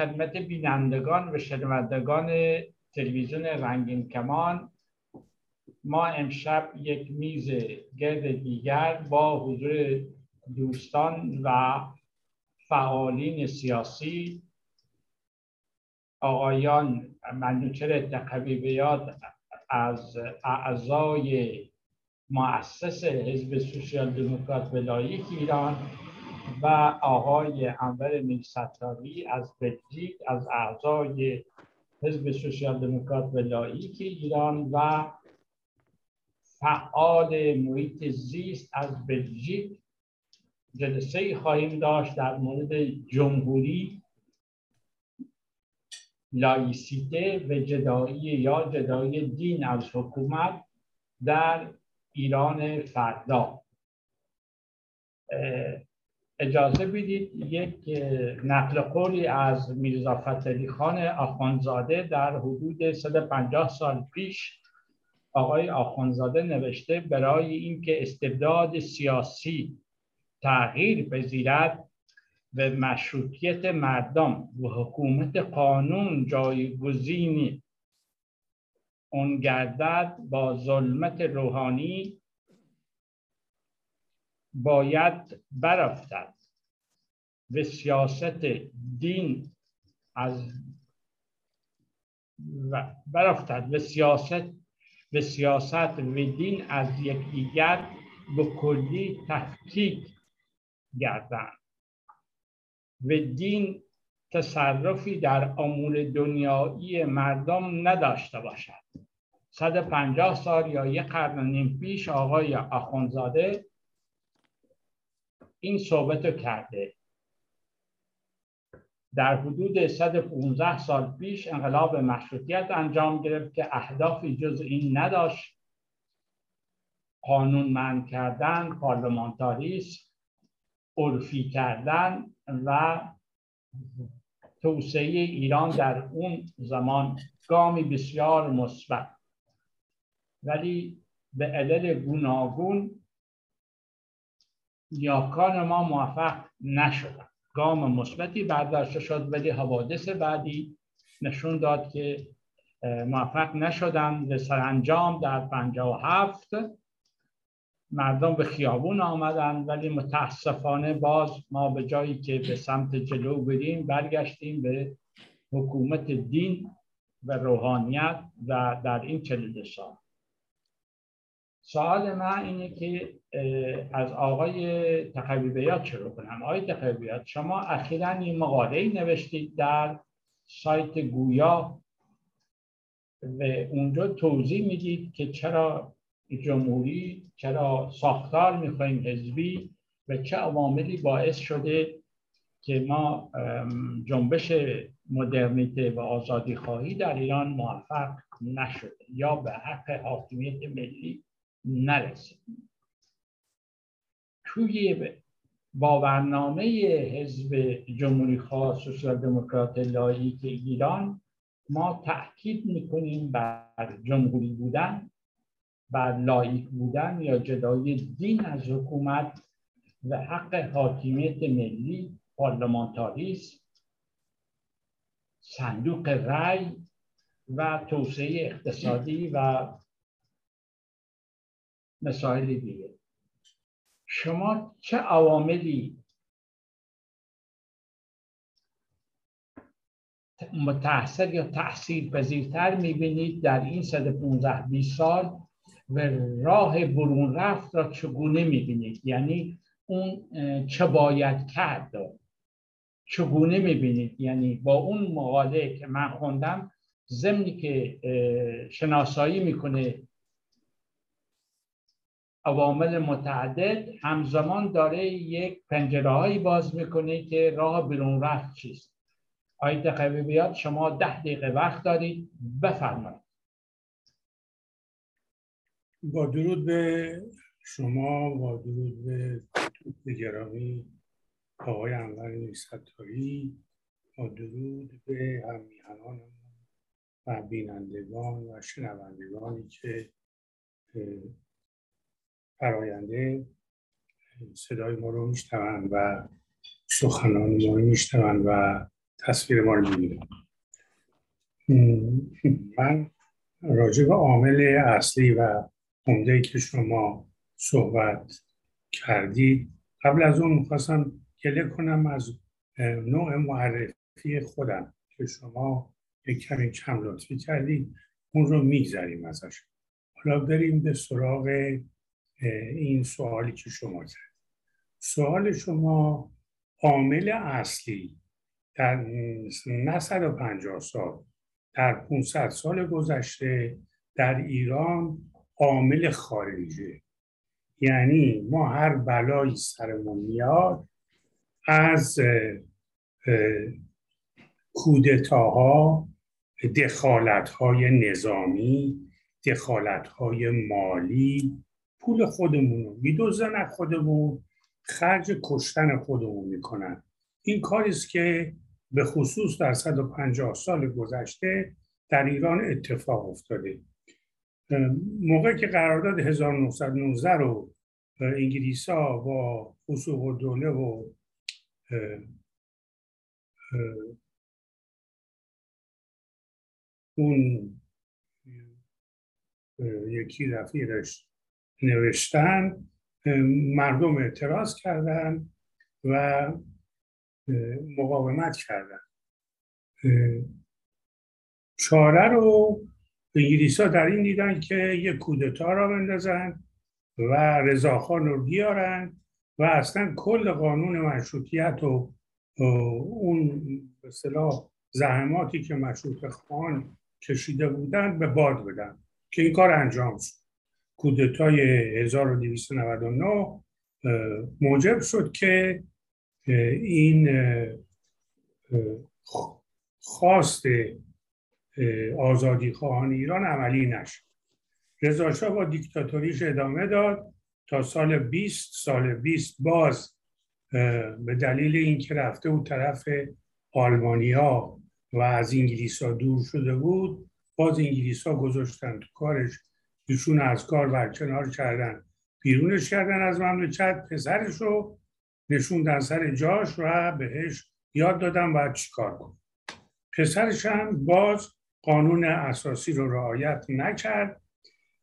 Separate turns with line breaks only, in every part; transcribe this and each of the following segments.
خدمت بینندگان و شنوندگان تلویزیون رنگین کمان. ما امشب یک میز گرد دیگر با حضور دوستان و فعالین سیاسی آقایان منوچر تقوی بیاد از اعضای مؤسس حزب سوسیال دموکرات ولایت ایران و آقای انور میرستاری از بلژیک از اعضای حزب سوسیال دموکرات ولایت ایران و فعال محیط زیست از بلژیک. جلسه خواهیم داشت در مورد جمهوری لایسیته و جدایی یا جدایی دین از حکومت در ایران فردا. اجازه بدید یک نقل قولی از میرزا فتلی خان آخوانزاده در حدود 150 سال پیش آقای آخوانزاده نوشته برای اینکه استبداد سیاسی تغییر پذیرد و مشروطیت مردم و حکومت قانون جایگزینی اون گردد با ظلمت روحانی باید برافتد. و سیاست دین از برافتد. و سیاست و سیاست و دین از یکدیگر به کلی تفکیک گردند و دین تصرفی در امور دنیایی مردم نداشته باشد. 150 سال یا یک قرن نیم پیش آقای آخونزاده این صحبت رو کرده. در حدود 115 سال پیش انقلاب مشروطیت انجام گرفت که اهدافی جز این نداشت. قانون من کردن پارلمانتاریسم عرفی کردن و توسعه ایران در اون زمان گامی بسیار مثبت. ولی به علل گوناگون نیاکان ما موفق نشدن. گام مثبتی برداشته شد ولی حوادث بعدی نشون داد که موفق نشدن. به سرانجام در هفت مردم به خیابون آمدن ولی متاسفانه باز ما به جایی که به سمت جلو بریم برگشتیم به حکومت دین و روحانیت و در این چلیده سال. سوال من اینه که از آقای تقوی بیاد شروع کنم. آقای تقوی بیاد شما اخیرا این مقاله نوشتید در سایت گویا و اونجا توضیح می‌دید که چرا جمهوری چرا ساختار می‌خوایم حزبی و چه عواملی باعث شده که ما جنبش مدرنیته و آزادی خواهی در ایران موفق نشده یا به حق حاکمیت ملی نرسید. توی باورنامه حزب جمهوری خواه سوسیال دموکرات لاییک ایران ما تاکید می‌کنیم بر جمهوری بودن بر لایک بودن یا جدای دین از حکومت و حق حاکمیت ملی پارلمانتاریسم صندوق رای و توسعه اقتصادی و مسائل دیگه. شما چه عواملی متحصر یا تحصیل پذیرتر می‌بینید در این 115 20 سال و راه برون رفت را چگونه می‌بینید؟ یعنی اون چه باید کرد چگونه می‌بینید؟ یعنی با اون مقاله که من خوندم ضمنی که شناسایی می‌کنه عوامل متعدد همزمان داره یک پنجره باز می‌کنه که راه بیرون رفت چیست. آیت بیاد شما ده دقیقه وقت دارید بفرمایید.
با درود به شما با درود به گرامی آقای انور ستاری با درود به همیهنان و بینندگان و شنوندگانی که فراینده صدای ما رو میشنوند و سخنان ما رو میشنوند و تصویر ما رو می‌بینیم من راجع به عامل اصلی و عمده که شما صحبت کردید قبل از اون می‌خواستم گله کنم از نوع معرفی خودم که شما یک کمی کم لطفی کردید. اون رو می‌گذاریم ازش. حالا بریم به سراغ این سوالی که شما کرد سوال شما عامل اصلی در نه 150 سال در 500 سال گذشته در ایران عامل خارجی. یعنی ما هر بلایی سرمون میاد از کودتاها دخالتهای نظامی دخالتهای مالی پول خودمون رو. میدوزن از خودمون خرج کشتن خودمون می‌کنن. این کاری است که به خصوص در 150 سال گذشته در ایران اتفاق افتاده. موقع که قرارداد 1919 رو انگلیس ها با خصوص و دوله و اون یکی رفیقش نوشتن مردم اعتراض کردن و مقاومت کردن. چاره رو انگلیس ها در این دیدن که یک کودتا را بندازن و رضاخان رو بیارن و اصلا کل قانون مشروطیت و اون به زحماتی که مشروط خان کشیده بودن به باد بدن که این کار انجام شد. کودتای 1299 موجب شد که این خواست آزادی خواهان ایران عملی نشد. رضا با دیکتاتوریش ادامه داد تا سال 20 سال 20 باز به دلیل اینکه رفته بود طرف آلمانیا و از انگلیس ها دور شده بود باز انگلیس ها گذاشتن تو کارش ایشون از کار برکنار کردن. بیرونش کردن از مملکت پسرش رو نشوندن سر جاش و بهش یاد دادن باید چیکار کن پسرش هم باز قانون اساسی رو رعایت نکرد.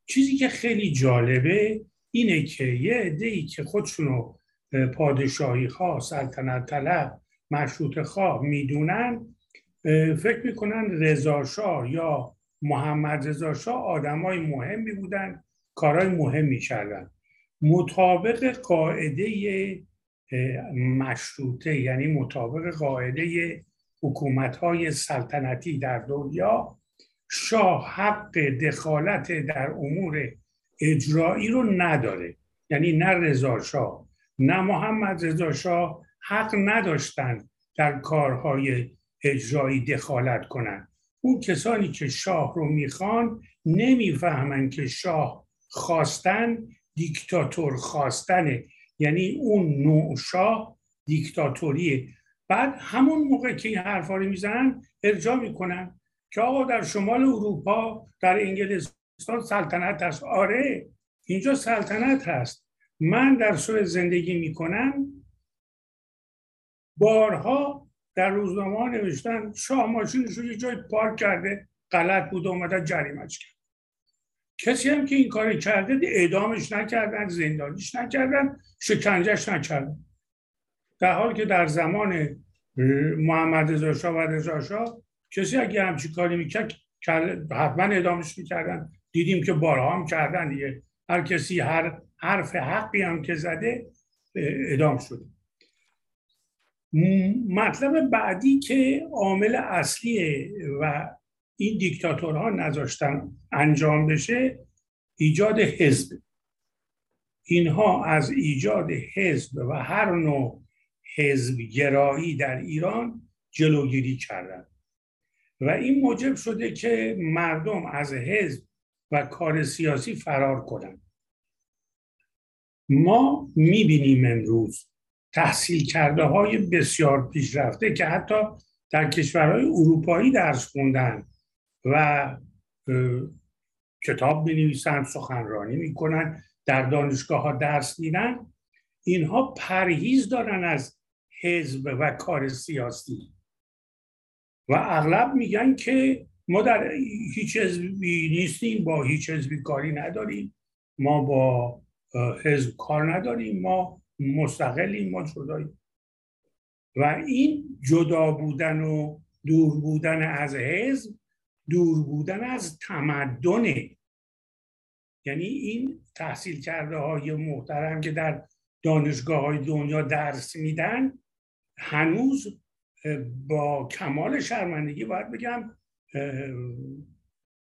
چیزی که خیلی جالبه اینه که یه عده که خودشونو پادشاهی خواه سلطنت طلب مشروط خواه می‌دونن فکر می‌کنن رضاشاه یا محمد رضا شاه آدمای مهمی بودن کارهای مهم می‌کردن مطابق قاعده مشروطه یعنی مطابق قاعده حکومت های سلطنتی در دنیا شاه حق دخالت در امور اجرایی رو نداره. یعنی نه رضا شاه نه محمد رضا شاه حق نداشتن در کارهای اجرایی دخالت کنند اون کسانی که شاه رو می‌خوان نمی‌فهمن که شاه خواستن دیکتاتور خواستنه. یعنی اون نوع شاه دیکتاتوریه. بعد همون موقع که این حرفا رو می‌زنن ارجاع می‌کنن که آقا در شمال اروپا در انگلستان سلطنت هست. آره اینجا سلطنت هست. من در سوی زندگی می‌کنم بارها در روزنامه نوشتن شاه ماشینش رو یه جای پارک کرده غلط بود اومدن جریمش کرد. کسی هم که این کاری کرده اعدامش نکردن زندانیش نکردن شکنجش نکردن. در حال که در زمان محمد رضا و رضا کسی اگه همچی کاری می‌کرد حتما اعدامش می‌کردن. دیدیم که بارها هم کردن دیگه. هر کسی هر حرف حقی هم که زده اعدام شده. مطلب بعدی که عامل اصلیه و این دیکتاتورها نذاشتن انجام بشه ایجاد حزب. اینها از ایجاد حزب و هر نوع حزب گرایی در ایران جلوگیری کردن. و این موجب شده که مردم از حزب و کار سیاسی فرار کنند ما می‌بینیم امروز تحصیل کرده های بسیار پیشرفته که حتی در کشورهای اروپایی درس خوندن و کتاب می نویسن سخنرانی می‌کنن در دانشگاه ها درس میدن اینها پرهیز دارن از حزب و کار سیاسی. و اغلب میگن که ما در هیچ حزبی نیستیم با هیچ حزبی کاری نداریم ما با حزب کار نداریم ما مستقلیم ما جداییم و این جدا بودن و دور بودن از حزب دور بودن از تمدنه. یعنی این تحصیل کرده های محترم که در دانشگاه های دنیا درس میدن هنوز با کمال شرمندگی باید بگم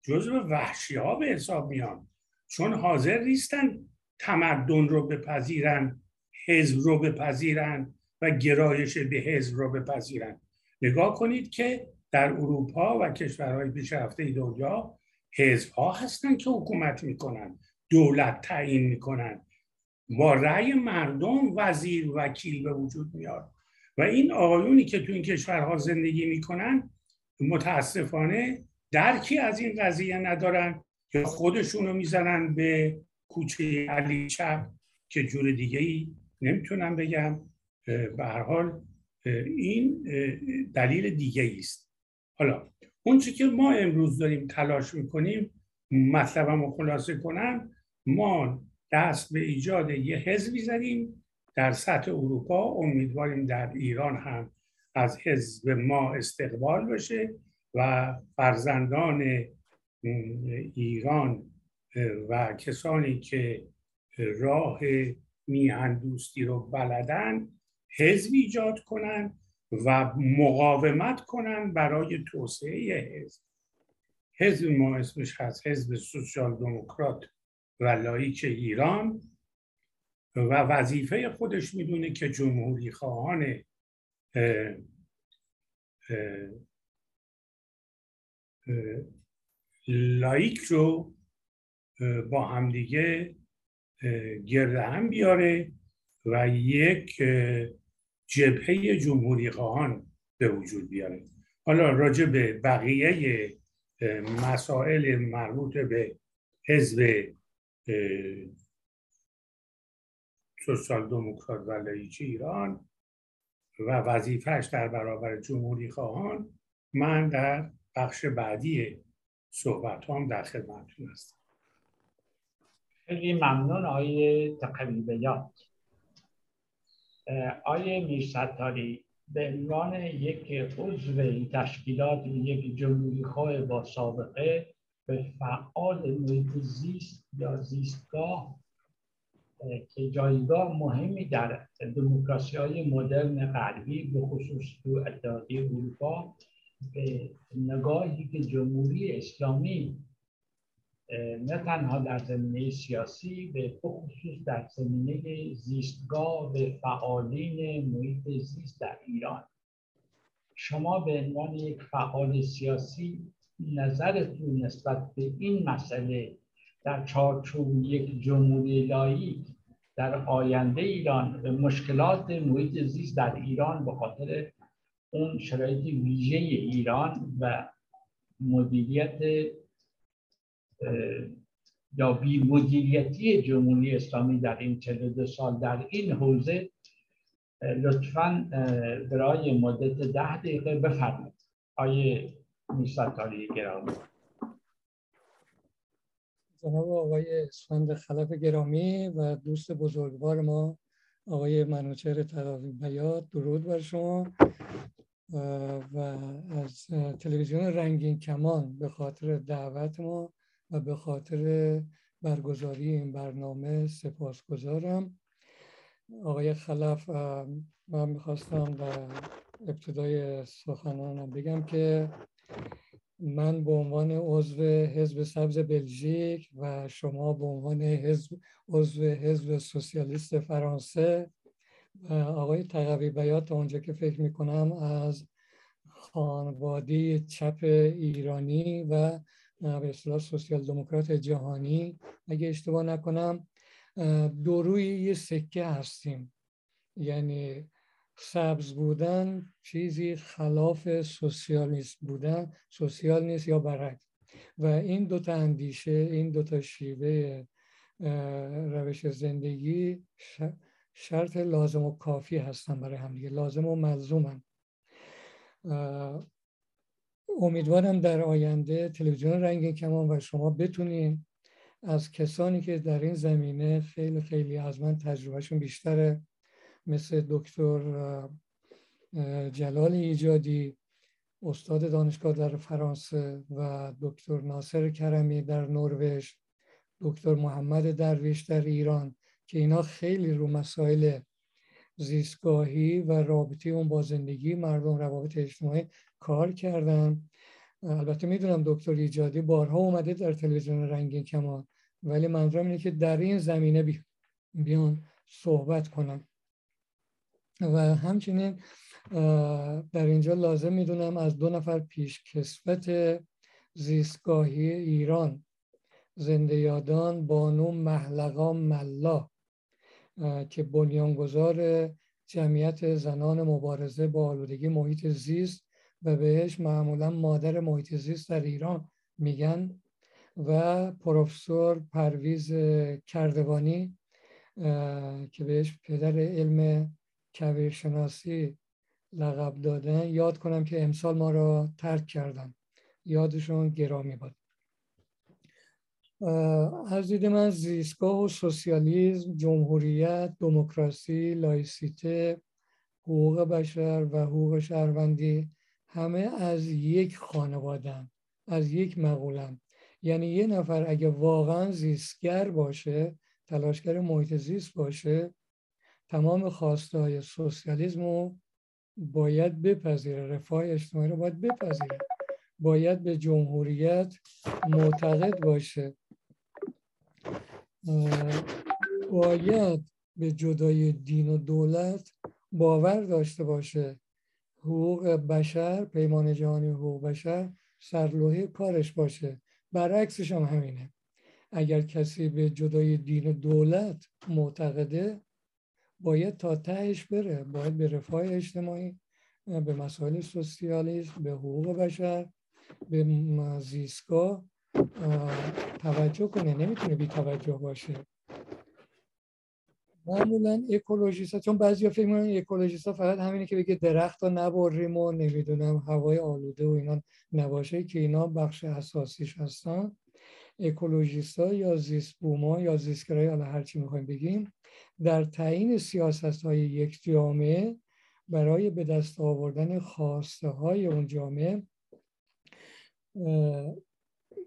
جزو وحشی ها به حساب میان. چون حاضر نیستن تمدن رو بپذیرن. حزب رو بپذیرن و گرایش به حزب رو بپذیرن. نگاه کنید که در اروپا و کشورهای پیشرفته دنیا حزب ها هستن که حکومت می‌کنن دولت تعیین می‌کنن. با رأی مردم وزیر وکیل به وجود میاد. و این آقایونی که تو این کشورها زندگی می‌کنن متاسفانه درکی از این قضیه ندارن یا خودشونو می‌زنن به کوچه علی چپ که جور دیگه ای نمی‌تونم بگم به هر حال این دلیل دیگه است. حالا اون که ما امروز داریم تلاش می‌کنیم مطلبم رو خلاصه کنم ما دست به ایجاد یه حزبی زدیم. در سطح اروپا امیدواریم در ایران هم از حزب ما استقبال بشه و فرزندان ایران و کسانی که راه میهن دوستی رو بلدن حزب ایجاد کنن و مقاومت کنن برای توسعه حزب. حزب ما اسمش هست حزب سوسیال دموکرات و لایک ایران و وظیفه خودش می‌دونه که جمهوری خواهان لایک رو با همدیگه گرد هم بیاره و یک جبهه جمهوری خواهان به وجود بیاره. حالا راجع به بقیه مسائل مربوط به حزب سوسیال دموکرات و لایچی ایران و وظیفهش در برابر جمهوری خواهان من در بخش بعدی صحبت هم در خدمتتون هستم.
خیلی ممنون آقای تقریبیات آیه میرستاری به عنوان یک عضو تشکیلات یک جمهوری خواه با سابقه به فعال محیط زیست یا زیستگاه که جایگاه مهمی در دموکراسی های مدرن غربی به خصوص تو اتحادیه اروپا به نگاهی که جمهوری اسلامی نه تنها در زمینه سیاسی به خصوص در زمینه زیستگاه به فعالین محیط زیست در ایران. شما به عنوان یک فعال سیاسی نظرتون نسبت به این مسئله در چارچوب یک جمهوری لایک در آینده ایران به مشکلات محیط زیست در ایران به خاطر اون شرایط ویژه ایران و مدیریت یا بی مدیریتی جمهوری اسلامی در این 42 سال در این حوزه لطفا برای مدت ده دقیقه بفرمایید. آیه میستاری گرامی.
جناب آقای اسفند خلف گرامی و دوست بزرگوار ما آقای منوچهر تراوی بیاد درود بر شما. و از تلویزیون رنگین کمان به خاطر دعوت ما و به خاطر برگزاری این برنامه سپاسگزارم. آقای خلف من می‌خواستم در ابتدای سخنانم بگم که من به عنوان عضو حزب سبز بلژیک و شما به عنوان حزب عضو حزب سوسیالیست فرانسه و آقای تقوی بیات اونجا که فکر می‌کنم از خانواده چپ ایرانی و به اصطلاح سوسیال دموکرات جهانی. اگه اشتباه نکنم دوروی یه سکه هستیم. یعنی سبز بودن چیزی خلاف سوسیالیست بودن. سوسیال نیست یا برعکس. و این دوتا اندیشه این دوتا شیوه روش زندگی شرط لازم و کافی هستن برای همدیگه لازم و ملزومن. امیدوارم در آینده تلویزیون رنگ کمان و شما بتونین از کسانی که در این زمینه خیلی خیلی از من تجربهشون بیشتره مثل دکتر جلال ایجادی استاد دانشگاه در فرانسه و دکتر ناصر کرمی در نروژ دکتر محمد درویش در ایران که اینا خیلی رو مسائل زیستگاهی و رابطه اون با زندگی مردم روابط اجتماعی کار کردن. البته می‌دونم دکتر ایجادی بارها اومده در تلویزیون رنگین کمان ولی منظورم اینه که در این زمینه بیان صحبت کنم و همچنین در اینجا لازم می‌دونم از دو نفر پیش کسفت زیستگاهی ایران زنده یادان بانو محلقا ملا که بنیانگذار جمعیت زنان مبارزه با آلودگی محیط زیست و بهش معمولا مادر محیط در ایران میگن و پروفسور پرویز کردوانی که بهش پدر علم کویرشناسی لقب دادن. یاد کنم که امسال ما را ترک کردن. یادشون گرامی باد از دید من زیستگاه و سوسیالیزم جمهوریت دموکراسی لایسیته حقوق بشر و حقوق شهروندی همه از یک خانوادن از یک مقولن یعنی یه نفر اگه واقعا زیستگر باشه تلاشگر محیط زیست باشه تمام خواسته های سوسیالیزم رو باید بپذیره رفاه اجتماعی رو باید بپذیره. باید به جمهوریت معتقد باشه. باید به جدای دین و دولت باور داشته باشه. حقوق بشر پیمان جهانی حقوق بشر سرلوحه کارش باشه. برعکسش هم همینه. اگر کسی به جدای دین و دولت معتقده باید تا تهش بره باید به رفاه اجتماعی به مسائل سوسیالیسم به حقوق بشر به زیستگاه توجه کنه. نمی‌تونه بی توجه باشه. معمولا اکولوژیست چون بعضی فکر می‌کنن اکولوژیست فقط همینه که بگه درخت ها نبریم و نمی‌دونم هوای آلوده و اینا نباشه که اینا بخش اساسیش هستن. اکولوژیست ها یا زیست بوما یا زیستگرایی حالا هرچی می‌خوایم بگیم در تعیین سیاست های یک جامعه برای به دست آوردن خواسته های اون جامعه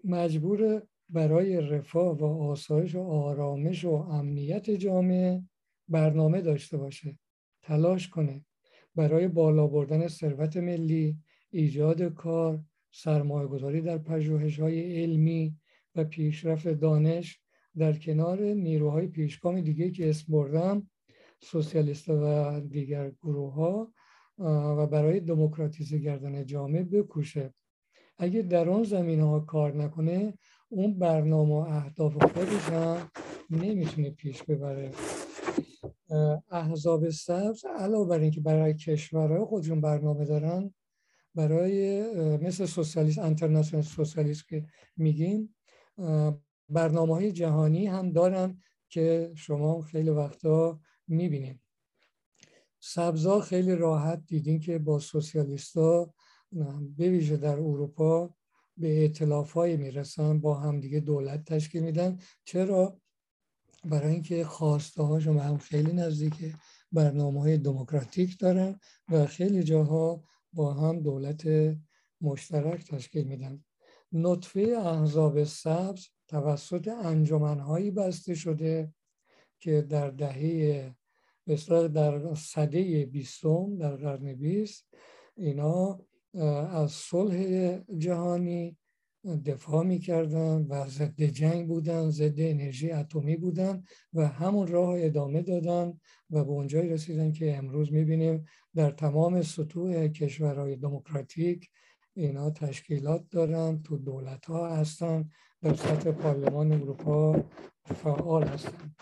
مجبور برای رفاه و آسایش و آرامش و امنیت جامعه برنامه داشته باشه. تلاش کنه. برای بالا بردن ثروت ملی ایجاد کار سرمایه گذاری در پژوهش های علمی و پیشرفت دانش در کنار نیروهای پیشگام دیگه که اسم بردم سوسیالیست و دیگر گروه ها و برای دموکراتیزه کردن جامعه بکوشه. اگه در آن زمین ها کار نکنه اون برنامه و اهداف خودش هم نمی‌تونه پیش ببره. احزاب سبز علاوه بر اینکه برای کشورهای خودشون برنامه دارن برای مثل سوسیالیست انترناسیونال سوسیالیست که میگیم برنامه های جهانی هم دارن که شما خیلی وقتا می‌بینیم سبزا خیلی راحت دیدین که با سوسیالیستا به در اروپا به اعتلاف های می‌رسن با همدیگه دولت تشکیل میدن. چرا؟ برای اینکه خواسته هاشون هم خیلی نزدیک برنامه های دموکراتیک دارن و خیلی جاها با هم دولت مشترک تشکیل میدن. نطفه احزاب سبز توسط انجمنهایی بسته شده که در دهه در صده بیستم در قرن بیست اینا از صلح جهانی دفاع می‌کردن و ضد جنگ بودن ضد انرژی اتمی بودن و همون راه ادامه دادن و به اونجایی رسیدن که امروز می‌بینیم در تمام سطوح کشورهای دموکراتیک اینا تشکیلات دارن تو دولت ها هستن در سطح پارلمان اروپا فعال هستن.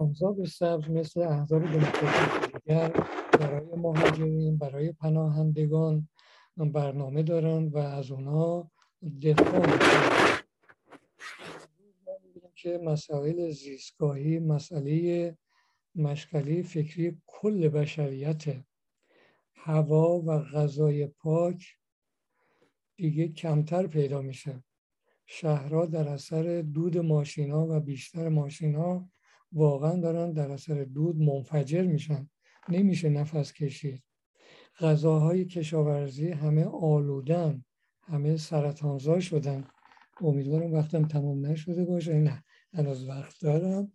احزاب سبز مثل احزاب دموکراتیک دیگر برای مهاجرین برای پناهندگان برنامه دارن و از اونا دفاع که مسائل زیستگاهی مسئله مشغله فکری کل بشریت. هوا و غذای پاک دیگه کمتر پیدا میشه. شهرها در اثر دود ماشینا و بیشتر ماشینا واقعا دارن در اثر دود منفجر میشن. نمیشه نفس کشید. غذاهای کشاورزی همه آلودن همه سرطانزا شدن. امیدوارم وقتم تمام نشده باشه. نه هنوز وقت دارم.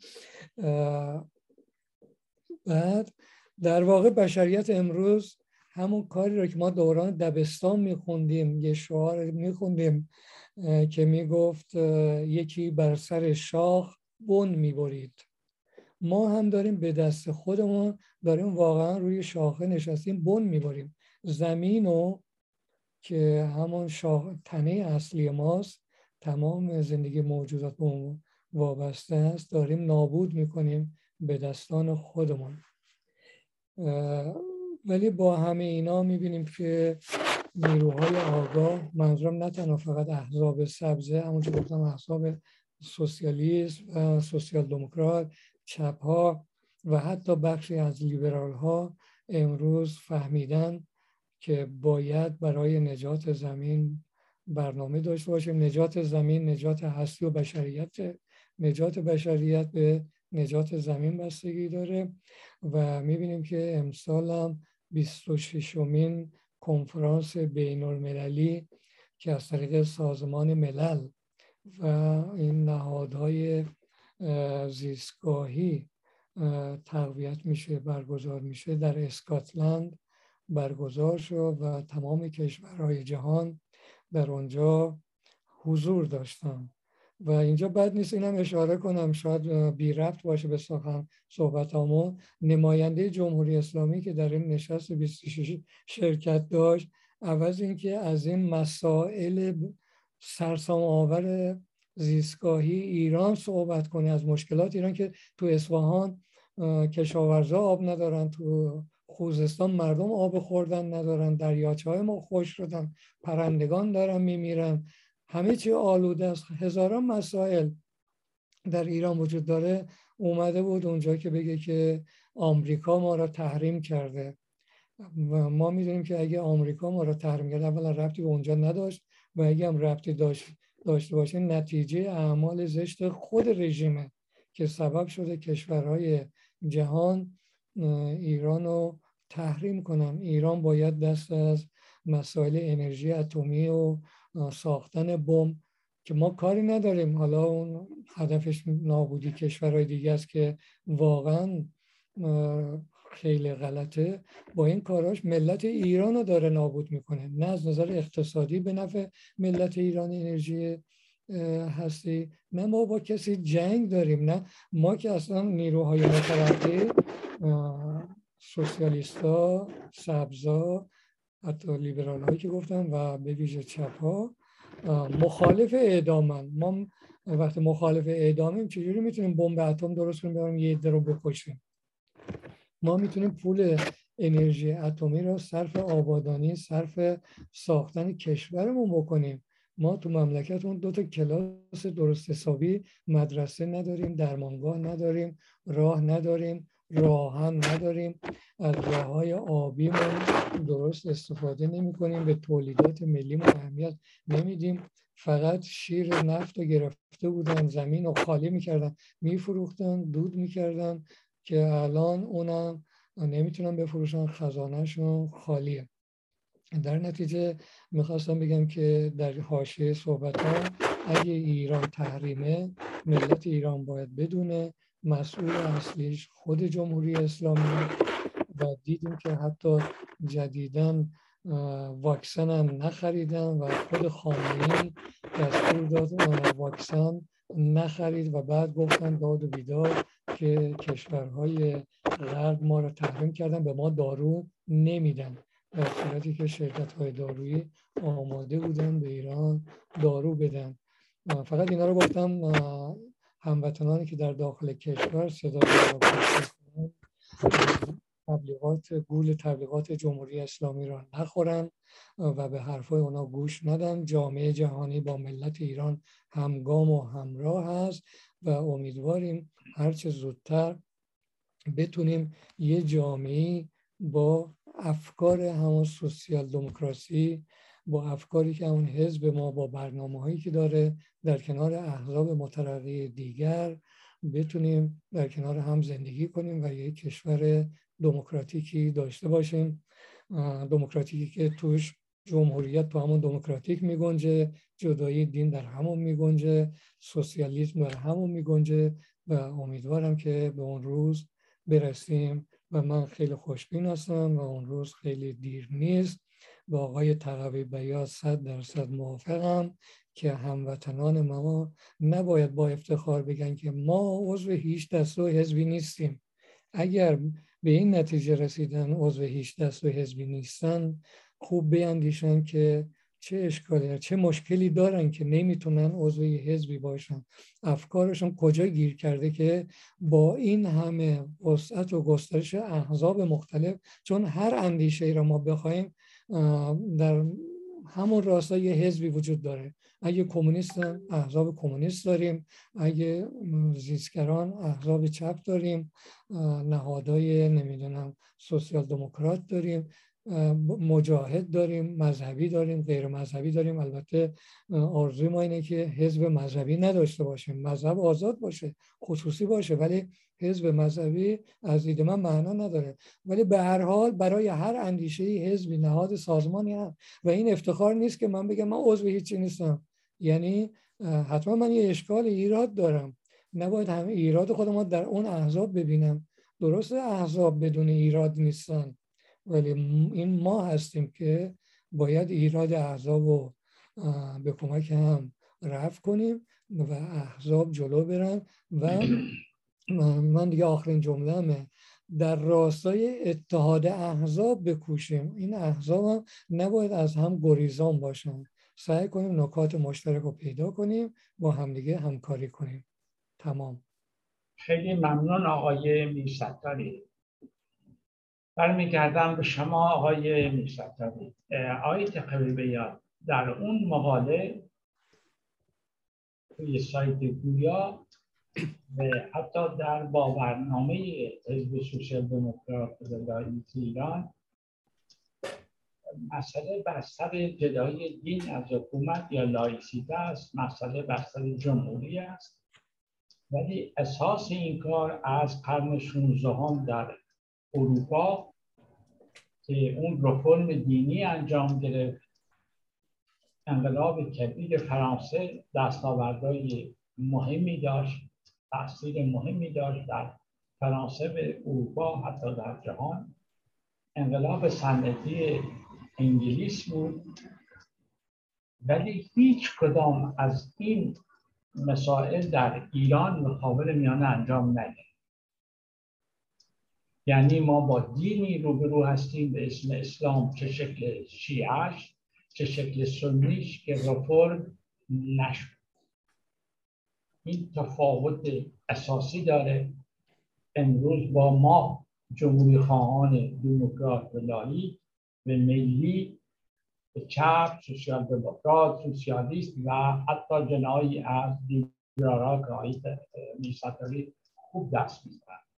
بعد در واقع بشریت امروز همون کاری رو که ما دوران دبستان میخوندیم یه شعار میخوندیم که می‌گفت یکی بر سر شاخ بن می‌برید. ما هم داریم به دست خودمون داریم واقعا روی شاخه نشستیم بن می‌بریم. زمین رو که همون شاخ تنه اصلی ماست تمام زندگی موجودات به وابسته است داریم نابود می‌کنیم به دستان خودمون. ولی با همه اینا می‌بینیم که نیروهای آگاه منظورم نه تنها فقط احزاب سبزه همونجا گفتم احزاب سوسیالیسم و سوسیال دموکرات چپ ها و حتی بخشی از لیبرال ها امروز فهمیدن که باید برای نجات زمین برنامه داشته باشیم. نجات زمین نجات هستی و بشریت نجات بشریت به نجات زمین بستگی داره و می‌بینیم که امسال هم 26 مین کنفرانس بین المللی که از طریق سازمان ملل و این نهادهای زیستگاهی تقویت میشه برگزار میشه در اسکاتلند برگزار شد و تمام کشورهای جهان در آنجا حضور داشتن. و اینجا بد نیست اینم اشاره کنم شاید بی رفت باشه به سخن صحبت همون نماینده جمهوری اسلامی که در این نشست 26 شرکت داشت عوض اینکه از این مسائل سرسام آور زیستگاهی ایران صحبت کنه از مشکلات ایران که تو اصفهان کشاورزا آب ندارن تو خوزستان مردم آب خوردن ندارن دریاچه های ما خوش شدن پرندگان دارن میمیرن. همه چی آلوده است. هزاران مسائل در ایران وجود داره. اومده بود اونجا که بگه که آمریکا ما را تحریم کرده. و ما می‌دونیم که اگه آمریکا ما را تحریم کرده اولا ربطی به اونجا نداشت و اگه هم ربطی داشت داشته باشه نتیجه اعمال زشت خود رژیمه که سبب شده کشورهای جهان ایران رو تحریم کنن. ایران باید دست از مسائل انرژی اتمی و ساختن بم که ما کاری نداریم. حالا اون هدفش نابودی کشورهای دیگه است که واقعا خیلی غلطه. با این کاراش ملت ایران رو داره نابود می‌کنه. نه از نظر اقتصادی به نفع ملت ایران انرژی هستی نه ما با کسی جنگ داریم نه. ما که اصلا نیروهای متوقع سوسیالیستا سبزا حتی لیبرال هایی که گفتم و به ویژه چپ ها مخالف اعدامن ما وقتی مخالف اعدامیم چجوری می‌تونیم بمب اتم درست کنیم یه عده رو بکشیم؟ ما می‌تونیم پول انرژی اتمی رو صرف آبادانی صرف ساختن کشورمون بکنیم. ما تو مملکتمون دو تا کلاس درست حسابی مدرسه نداریم درمانگاه نداریم راه نداریم راهن نداریم. از راه های آبیمون درست استفاده نمی کنیم به تولیدات ملی اهمیت نمیدیم. فقط شیر نفت رو گرفته بودن زمین رو خالی می‌کردن میفروختن دود می‌کردن. که الان اونم نمی‌تونن بفروشن خزانهشون خالیه. در نتیجه می‌خواستم بگم که در حاشیه صحبت ها اگه ایران تحریمه ملت ایران باید بدونه مسئول اصلیش خود جمهوری اسلامی و دیدیم که حتی جدیدن واکسن هم نخریدن و خود خامنه‌ای دستور داد واکسن نخرید و بعد گفتن داد و بیدار که کشورهای غرب ما رو تحریم کردن به ما دارو نمیدن. در صورتی که شرکت های دارویی آماده بودن به ایران دارو بدن. فقط اینا رو گفتم هموطنانی که در داخل کشور صدا تبلیغات گول تبلیغات جمهوری اسلامی را نخورن و به حرفای اونا گوش ندن. جامعه جهانی با ملت ایران همگام و همراه هست و امیدواریم هرچه زودتر بتونیم یه جامعه با افکار همون سوسیال دموکراسی با افکاری که اون حزب ما با برنامه هایی که داره در کنار احزاب مترقی دیگر بتونیم در کنار هم زندگی کنیم و یک کشور دموکراتیکی داشته باشیم. دموکراتیکی که توش جمهوریت تو همون دموکراتیک میگنجه جدایی دین در همون میگنجه سوسیالیسم در همون میگنجه و امیدوارم که به اون روز برسیم. و من خیلی خوشبین هستم و اون روز خیلی دیر نیست. با آقای تقوی بیاد صد درصد موافقم که هموطنان ما نباید با افتخار بگن که ما عضو هیچ دست و حزبی نیستیم. اگر به این نتیجه رسیدن عضو هیچ دست و حزبی نیستن خوب بیندیشن که چه اشکالی چه مشکلی دارن که نمی‌تونن عضو حزبی باشن؟ افکارشون کجا گیر کرده که با این همه وسعت و گسترش احزاب مختلف چون هر اندیشه ای را ما بخوایم در همون راستا یه حزبی وجود داره. اگه کمونیست احزاب کمونیست داریم اگه زیستگران احزاب چپ داریم نهادهای نمی‌دونم سوسیال دموکرات داریم. مجاهد داریم مذهبی داریم غیر مذهبی داریم. البته آرزوی ما اینه که حزب مذهبی نداشته باشیم. مذهب آزاد باشه خصوصی باشه ولی حزب مذهبی از دید من معنا نداره. ولی به هر حال برای هر اندیشه حزبی نهاد سازمانی هم. و این افتخار نیست که من بگم من عضو هیچی نیستم. یعنی حتما من یه اشکال ایراد دارم. نباید همه ایراد خودم در اون احزاب ببینم. درست احزاب بدون ایراد نیستن. ولی این ما هستیم که باید ایراد احزاب رو به کمک هم رفع کنیم و احزاب جلو برن و من دیگه آخرین جمله همه. در راستای اتحاد احزاب بکوشیم. این احزاب هم نباید از هم گریزان باشن. سعی کنیم نکات مشترک رو پیدا کنیم با همدیگه همکاری کنیم. تمام.
خیلی ممنون آقای میرستاری برمیگردم به شما آقای میرستاری آقای تقوی یاد در اون مقاله توی سایت گویا و حتی در باورنامه حزب سوسیال دموکرات ایران مسئله بستر جدایی دین از حکومت یا لایسیته است مسئله بستر جمهوری است. ولی اساس این کار از قرن 16 در اروپا که اون رفرم دینی انجام گرفت. انقلاب کبیر فرانسه دستاوردهای مهمی داشت تاثیر مهمی داشت در فرانسه به اروپا حتی در جهان. انقلاب صنعتی انگلیس بود. ولی هیچ کدام از این مسائل در ایران خاور میانه انجام نگرفت. یعنی ما با دینی روبرو هستیم به اسم اسلام چه شکل شیعش چه شکل سنیش که رفرم نشد. این تفاوت اساسی داره. امروز با ما جمهوری خواهان دموکرات و لاهی به ملی به چپ سوسیال دموکرات سوسیالیست و حتی جنایی از دیگرارا که میستاری خوب دست می‌زنن.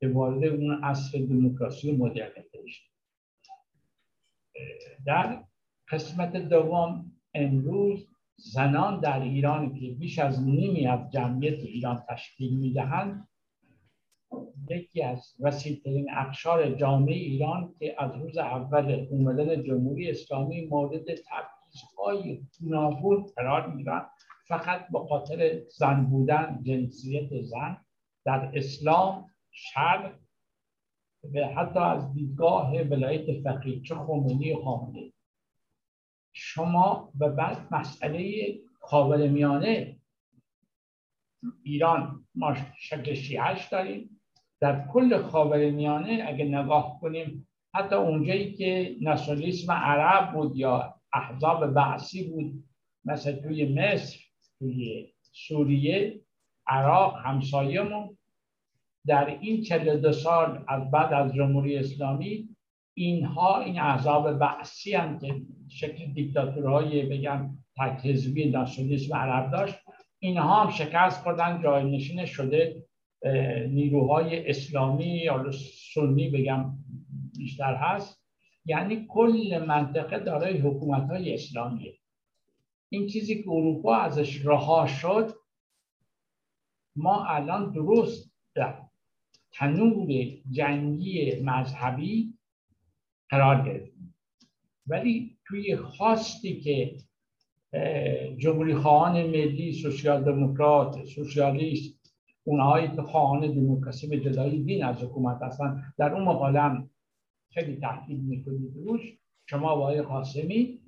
که وارد اون اصل دموکراسی و مدرنیته در قسمت دوم امروز زنان در ایران که بیش از نیمی از جمعیت ایران تشکیل می‌دهند یکی از وسیعترین اقشار جامعه ایران که از روز اول اومدن جمهوری اسلامی مورد تبعیضهای گوناگون قرار می‌گیرند فقط به خاطر زن بودن جنسیت زن در اسلام شرق و حتی از دیدگاه ولایت فقیه چه خمینی خامنه شما و بعد مسئله میانه ایران ما شکل شیعش داریم. در کل میانه اگه نگاه کنیم حتی اونجایی که ناسیونالیسم عرب بود یا احزاب بعثی بود مثل توی مصر توی سوریه عراق همسایهمون در این 42 سال از بعد از جمهوری اسلامی اینها این احزاب بعثی هم که شکل دیکتاتورهای بگم تک حزبی ناسیونالیسم عرب داشت اینها هم شکست خوردن نشین شده نیروهای اسلامی یا سنی بگم بیشتر هست. یعنی کل منطقه دارای حکومت های اسلامیه. این چیزی که اروپا ازش رها شد ما الان درست در تنور جنگی مذهبی قرار گرفتیم. ولی توی خواستی که جمهوری خواهان ملی سوسیال دموکرات سوسیالیست اونهایی که خواهان دموکراسی به جدایی دین از حکومت هستن در اون مقاله خیلی تحقیق می‌کنید روش شما آقای قاسمی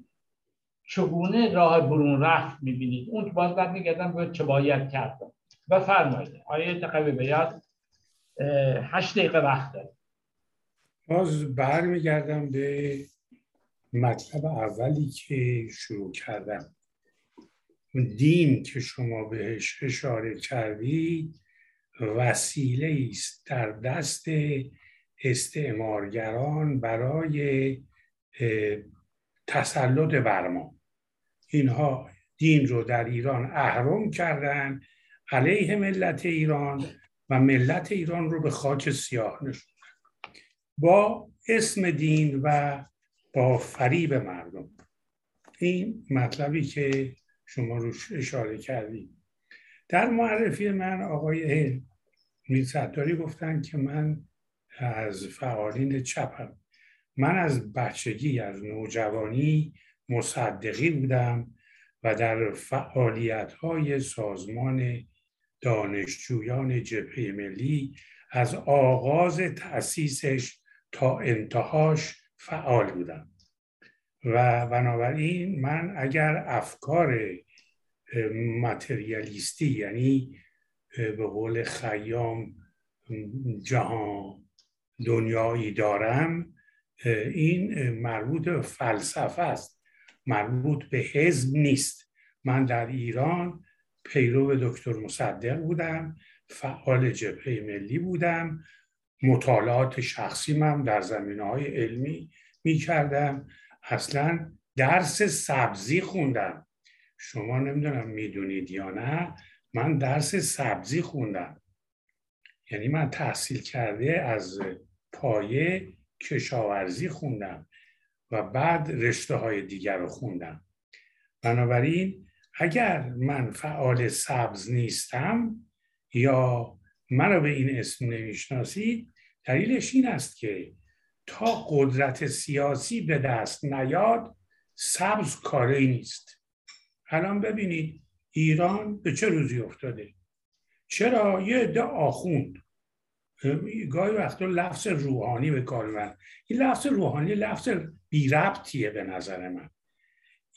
چگونه راه برون رفت می‌بینید؟ اون باز بعد به چه باید کرد. بفرمایید آیه تقوی بیاد هشت دقیقه وقت داره
باز برمیگردم به مطلب اولی که شروع کردم. دین که شما بهش اشاره کردید وسیله است در دست استعمارگران برای تسلط بر ما اینها دین رو در ایران احرام کردن علیه ملت ایران. و ملت ایران رو به خاک سیاه نشوندن با اسم دین و با فریب مردم. این مطلبی که شما روش اشاره کردید. در معرفی من آقای میرصداری گفتن که من از فعالین چپم. من از بچگی از نوجوانی مصدقی بودم و در فعالیت های سازمان دانشجویان جبهه ملی از آغاز تأسیسش تا انتهاش فعال بودم و بنابراین من اگر افکار متریالیستی یعنی به قول خیام جهان دنیایی دارم این مربوط به فلسفه است. مربوط به حزب نیست. من در ایران پیرو دکتر مصدق بودم فعال جبهه ملی بودم مطالعات شخصی من در زمینه های علمی می کردم اصلا درس سبزی خوندم. شما نمی‌دونم می‌دونید یا نه من درس سبزی خوندم. یعنی من تحصیل کرده از پایه کشاورزی خوندم و بعد رشته های دیگر رو خوندم. بنابراین اگر من فعال سبز نیستم یا مرا به این اسم نمی‌شناسید دلیلش این است که تا قدرت سیاسی به دست نیاد سبز کاری نیست. الان ببینید ایران به چه روزی افتاده؟ چرا؟ یه عده آخوند. گاهی وقتا لفظ روحانی به کار من این لفظ روحانی لفظ بی ربطیه به نظر من.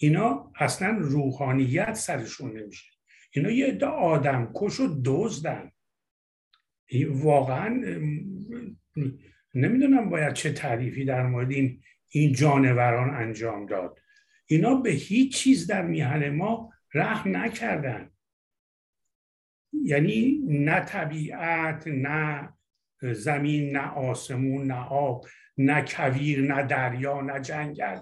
اینا اصلا روحانیت سرشون نمیشه. اینا یه عده آدم کش و دزدن. واقعا نمی‌دونم باید چه تعریفی در مورد این این جانوران انجام داد. اینا به هیچ چیز در میهن ما رحم نکردن. یعنی نه طبیعت نه زمین نه آسمون نه آب نه کویر نه دریا نه جنگل.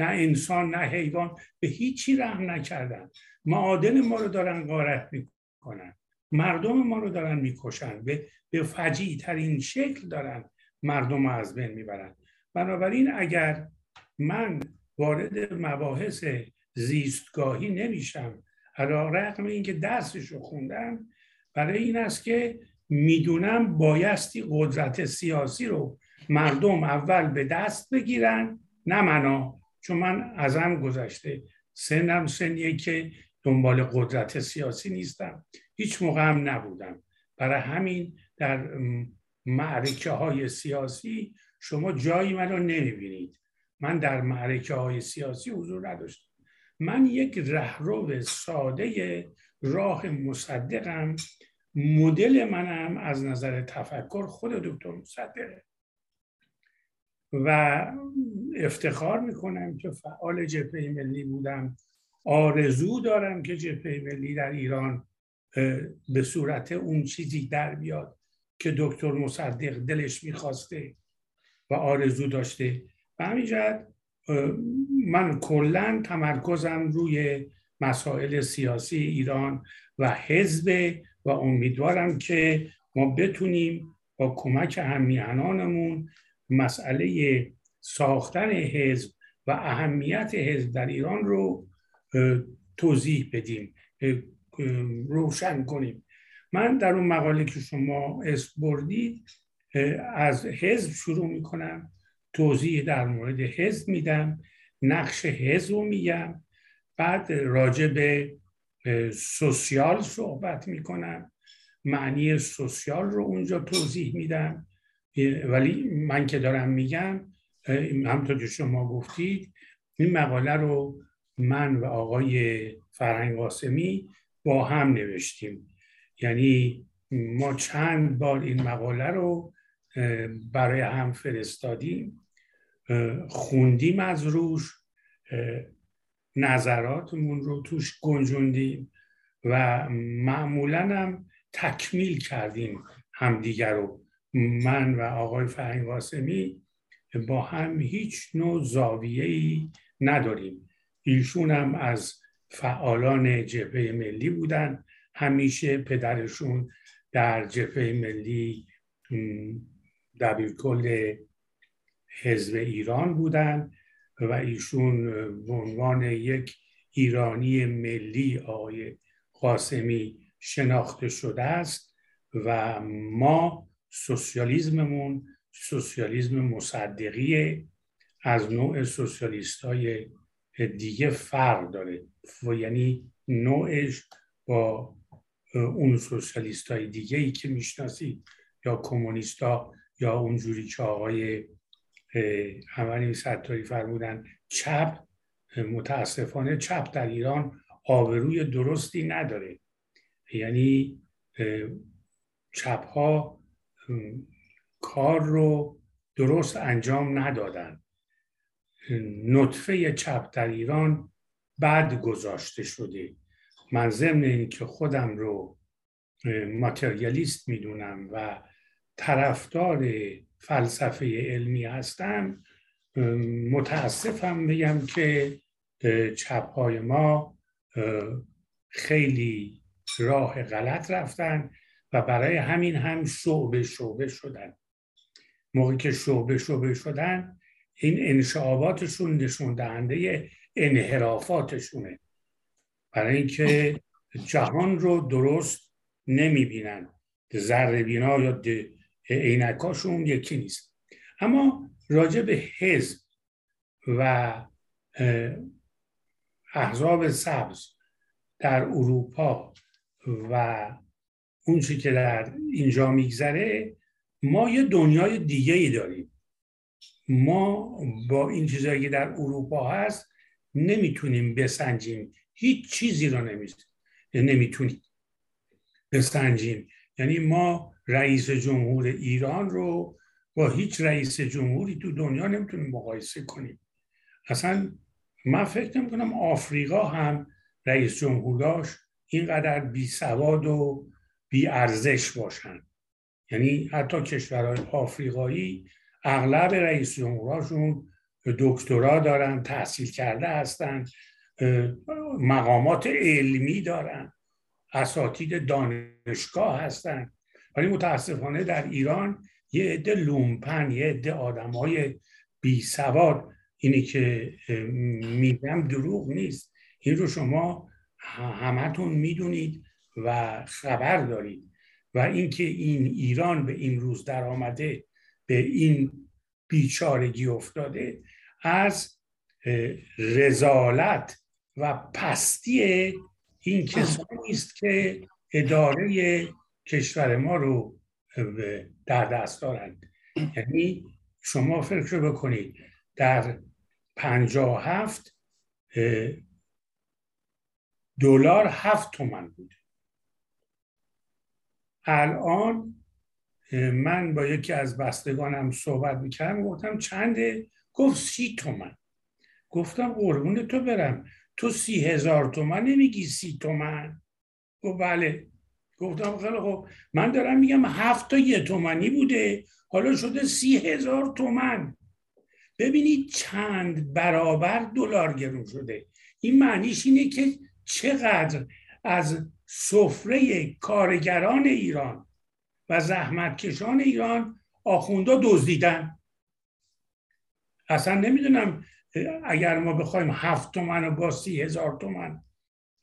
نه انسان نه حیوان به هیچی رحم نکردن. معادن ما رو دارن غارت می‌کنن. مردم ما رو دارن می‌کشن. به, به فجیع ترین شکل دارن مردم رو از بین می‌برن. بنابراین اگر من وارد مباحث زیستگاهی نمیشم علا رقم اینکه درسش رو خوندم برای این است که می‌دونم بایستی قدرت سیاسی رو مردم اول به دست بگیرن نه منا چون من ازم گذشته سنم سنیه که دنبال قدرت سیاسی نیستم. هیچ موقع هم نبودم. برای همین در معرکه های سیاسی شما جایی منو نمی‌بینید. من در معرکه های سیاسی حضور نداشتم. من یک رهرو ساده راه مصدقم. مدل منم از نظر تفکر خود دکتر مصدقه. و افتخار می‌کنم که فعال جبهه ملی بودم. آرزو دارم که جبهه ملی در ایران به صورت اون چیزی در بیاد که دکتر مصدق دلش می‌خواسته و آرزو داشته. و همین من کلا تمرکزم روی مسائل سیاسی ایران و حزب و امیدوارم که ما بتونیم با کمک همیهنانمون مسئله ساختن حزب و اهمیت حزب در ایران رو توضیح بدیم. روشن کنیم. من در اون مقاله که شما اسم بردید از حزب شروع می‌کنم توضیح در مورد حزب میدم نقش حزب رو میگم بعد راجع به سوسیال صحبت می‌کنم معنی سوسیال رو اونجا توضیح میدم. ولی من که دارم میگم همطور که شما گفتید این مقاله رو من و آقای فرهنگ قاسمی با هم نوشتیم. یعنی ما چند بار این مقاله رو برای هم فرستادیم خوندیم از روش نظراتمون رو توش گنجوندیم و معمولا هم تکمیل کردیم همدیگر رو. من و آقای فهیم قاسمی با هم هیچ نوع زاویه ای نداریم. ایشون هم از فعالان جبهه ملی بودن. همیشه پدرشون در جبهه ملی دبیرکل حزب ایران بودن و ایشون به عنوان یک ایرانی ملی آقای قاسمی شناخته شده است و ما سوسیالیزممون سوسیالیزم مصدقی از نوع سوسیالیست های دیگه فرق داره. و یعنی نوعش با اون سوسیالیست های دیگه ای که می‌شناسید یا کمونیستا یا اونجوری که آقای همانی ستاری فرمودن چپ متاسفانه چپ در ایران آبروی درستی نداره. یعنی چپ ها کار رو درست انجام ندادن. نطفه چپ در ایران بعد گذاشته شده. من ضمن این که خودم رو ماتریالیست می‌دونم و طرفدار فلسفه علمی هستم متاسفم بگم که چپ های ما خیلی راه غلط رفتن. و برای همین هم شعبه شعبه شدن. موقعی که شعبه شعبه شدن این انشعاباتشون نشون دهنده انحرافاتشونه. برای اینکه جهان رو درست نمی‌بینن. ذره بینا یا عینکاشون یکی نیست. اما راجع به حزب و احزاب سبز در اروپا و اون که در اینجا میگذره ما یه دنیای دیگه ای داریم. ما با این چیزایی که در اروپا هست نمی‌تونیم بسنجیم. هیچ چیزی رو نمی‌تونیم بسنجیم. یعنی ما رئیس جمهور ایران رو با هیچ رئیس جمهوری تو دنیا نمی‌تونیم مقایسه کنیم. اصلا من فکر نمی کنم آفریقا هم رئیس جمهوراش اینقدر بی سواد و بی ارزش باشن. یعنی حتی کشورهای آفریقایی اغلب رئیس جمهوراشون دکترا دارن تحصیل کرده هستن مقامات علمی دارن اساتید دانشگاه هستن. ولی متاسفانه در ایران یه عده لومپن یه عده آدم های بی سواد. اینی که میگم دروغ نیست. این رو شما همتون می‌دونید. و خبر دارید و اینکه این ایران به این روز در آمده به این بیچارگی افتاده از رزالت و پستی این کسانی است که اداره کشور ما رو در دست دارند. یعنی شما فکر بکنید در پنجاه هفت دلار هفت تومن بود. الان من با یکی از بستگانم صحبت می‌کردم گفتم چنده گفت سی تومن. گفتم قربون تو برم. تو سی هزار تومن نمیگی سی تومن؟ گفت بله. گفتم خیلی خب من دارم میگم هفت تا یه تومنی بوده. حالا شده سی هزار تومن. ببینید چند برابر دلار گرون شده. این معنیش اینه که چقدر از سفره کارگران ایران و زحمتکشان ایران آخوندا دزدیدن. اصلا نمی‌دونم اگر ما بخوایم هفت تومن و با سی هزار تومن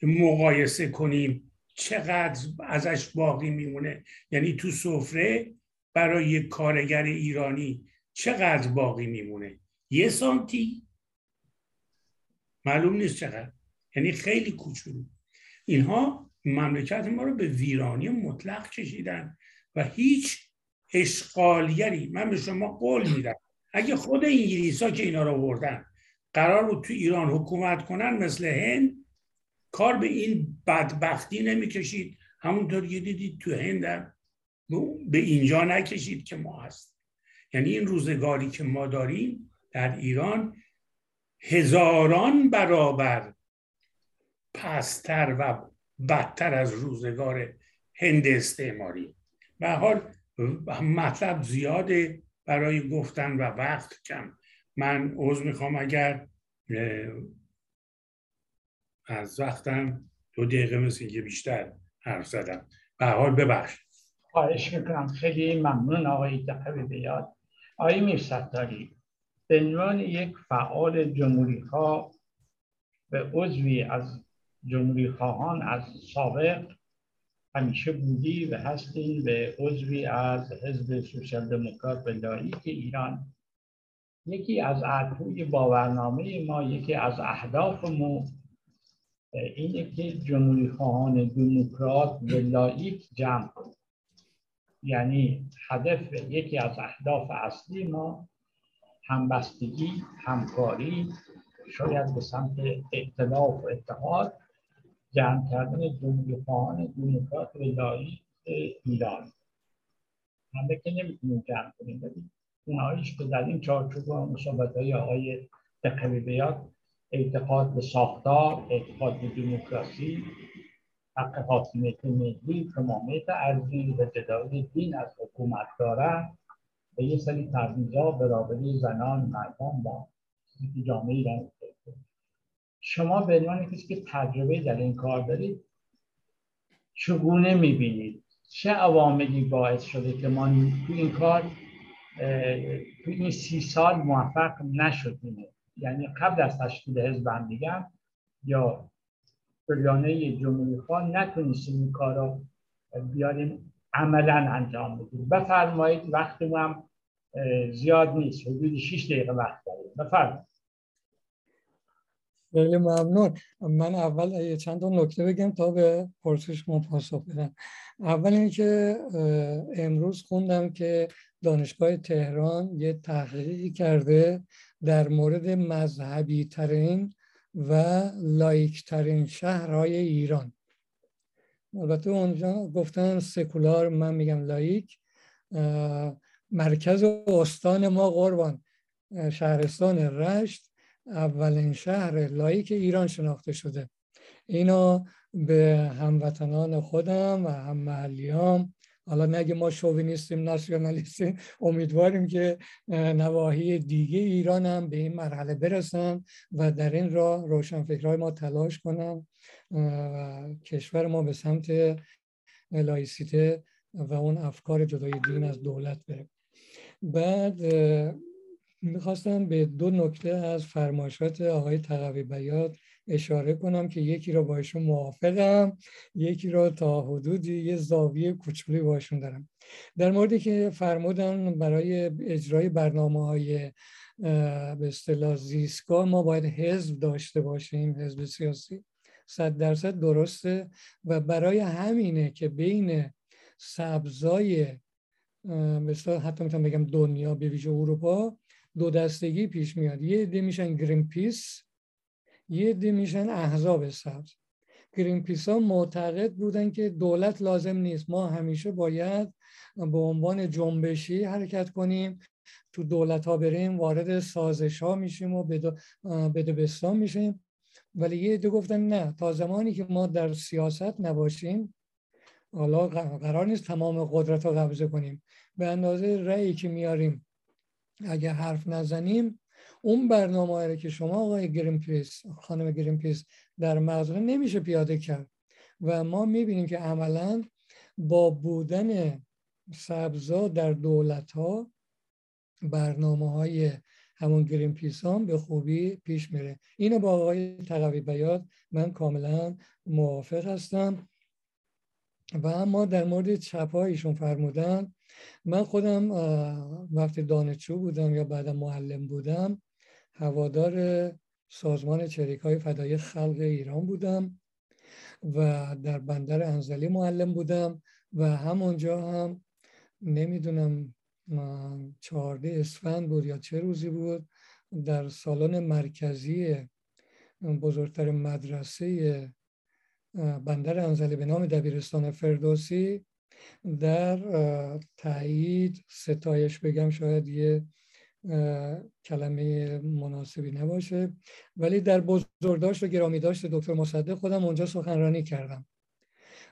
مقایسه کنیم چقدر ازش باقی میمونه؟ یعنی تو سفره برای کارگر ایرانی چقدر باقی میمونه؟ یه سانتی. معلوم نیست چقدر. یعنی خیلی کوچولو. اینها مملکت ما رو به ویرانی مطلق کشیدن و هیچ اشغالگری من به شما قول میدم. اگه خود انگلیس ها که اینا رو بردن قرار بود تو ایران حکومت کنن مثل هند کار به این بدبختی نمی‌کشید. همونطور که دیدید تو هند به اینجا نکشید که ما هست یعنی این روزگاری که ما داریم در ایران هزاران برابر پستر و بدتر از روزگار هند استعماری. به حال مطلب زیاده برای گفتن و وقت کم. من عوض می‌خوام اگر از وقتم دو دقیقه مثل که بیشتر حرف زدم. به حال ببخش
خواهش می‌کنم. خیلی ممنون آقای دقیقه بیاد. آقای میرستاری به عنوان یک فعال جمهوری خواه به عضوی از جمهوری خواهان از سابق همیشه بودی و هستیم به عضوی از حزب سوسیال دموکرات به لایک ایران یکی از اهداف باورنامه ما یکی از اهدافمون اینه که جمهوری خواهان دموکرات و لایک جمع یعنی هدف یکی از اهداف اصلی ما همبستگی همکاری شاید به سمت اختلاف و اتحاد جمع کردن جمهوری خواهان دموکرات و لایق ایران. همه که نمی‌تونیم جمع کنیم ببین اونهایش که در این چارچوب مصابت های آقای دقیقی بیاد اعتقاد به ساختار اعتقاد به دموکراسی حق حاکمیت ملی تمامیت ارزی و جدای دین از حکومت دارن به یه سری تبعیضا برابری زنان مردان و جامعه ایران. شما به عنوان کسی که تجربه در این کار دارید چگونه می‌بینید؟ چه عواملی باعث شده که ما تو این کار تو این سی سال موفق نشدیم؟ یعنی قبل از تشکیل حزب هم میگم یا بریانه جمهوری خواه نتونستیم این کار رو بیاریم عملا انجام بدیم. بفرمایید وقت هم زیاد نیست. حدود 6 دقیقه وقت داریم. بفرمایید.
خیلی ممنون. من اول چند تا نکته بگم تا به پرسش ما پاسخ بدم. اول اینکه امروز خوندم که دانشگاه تهران یه تحقیقی کرده در مورد مذهبی ترین و لائیک ترین شهرهای ایران. البته اونجا گفتن سکولار من میگم لائیک. مرکز استان ما قربان شهرستان رشت. اولین شهر لائیک ایران شناخته شده. اینا به هموطنان خودم و هم محلیام حالا نگه ما شوینیستیم ناسیونالیستیم امیدواریم که نواحی دیگه ایران هم به این مرحله برسن و در این راه روشنفکرهای ما تلاش کنن و کشور ما به سمت لایسیته و اون افکار جدای دین از دولت بره. بعد می‌خواستم به دو نکته از فرمایشات آقای تقوی بیاد اشاره کنم که یکی را باشون موافقم یکی را تا حدودی یه زاویه کوچولی باشون دارم. در موردی که فرمودن برای اجرای برنامه های به اصطلاح زیستگاه ما باید حزب داشته باشیم حزب سیاسی. صد درصد درسته و برای همینه که بین سبزای مثلا حتی می‌تونم بگم دنیا به ویژه اروپا دو دستگی پیش میاد. یه عده میشن Greenpeace یه عده میشن احزاب سبز. Greenpeace ها معتقد بودن که دولت لازم نیست. ما همیشه باید به عنوان جنبشی حرکت کنیم. تو دولت ها بریم وارد سازش ها میشیم و بده بستان میشیم. ولی یه عده گفتن نه تا زمانی که ما در سیاست نباشیم حالا قرار نیست تمام قدرت رو قبضه کنیم. به اندازه رأیی که میاریم اگه حرف نزنیم اون برنامه که شما آقای Greenpeace خانم Greenpeace در مغزه نمیشه پیاده کرد. و ما می‌بینیم که عملا با بودن سبزا در دولت ها برنامه های همون Greenpeace به خوبی پیش میره. اینو با آقای تقوی بیاد من کاملا موافق هستم. و اما در مورد چپ ایشون فرمودن من خودم وقتی دانشجو بودم یا بعد معلم بودم هوادار سازمان چریک های فدای خلق ایران بودم و در بندر انزلی معلم بودم و همونجا هم نمی‌دونم چهارده اسفند بود یا چه روزی بود در سالن مرکزی بزرگتر مدرسه بندر انزلی به نام دبیرستان فردوسی در تایید ستایش بگم شاید یه کلمه مناسبی نباشه. ولی در بزرگداشت و گرامی داشت دکتر مصدق خودم اونجا سخنرانی کردم.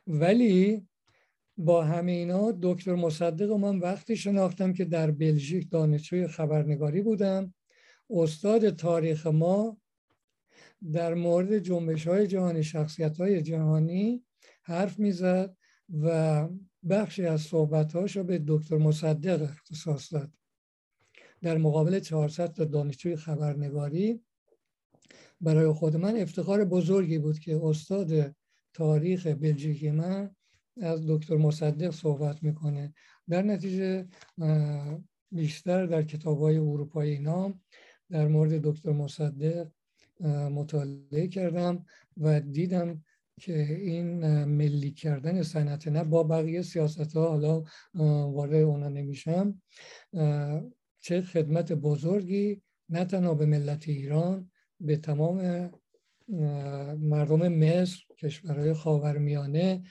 ولی با همه اینا دکتر مصدق و من وقتی شناختم که در بلژیک دانشجوی خبرنگاری بودم استاد تاریخ ما در مورد جنبش های جهانی شخصیت های جهانی حرف می‌زد و بخشی از صحبت رو به دکتر مصدق اختصاص داد. در مقابل 400 تا دانشجوی خبرنگاری برای خود من افتخار بزرگی بود که استاد تاریخ بلژیکی من از دکتر مصدق صحبت می‌کنه. در نتیجه بیشتر در کتاب های اروپایی نام در مورد دکتر مصدق مطالعه کردم و دیدم که این ملی کردن صنعت نه با بقیه سیاست ها حالا وارد اونا نمیشم. چه خدمت بزرگی نه تنها به ملت ایران به تمام مردم مصر کشورهای خاورمیانه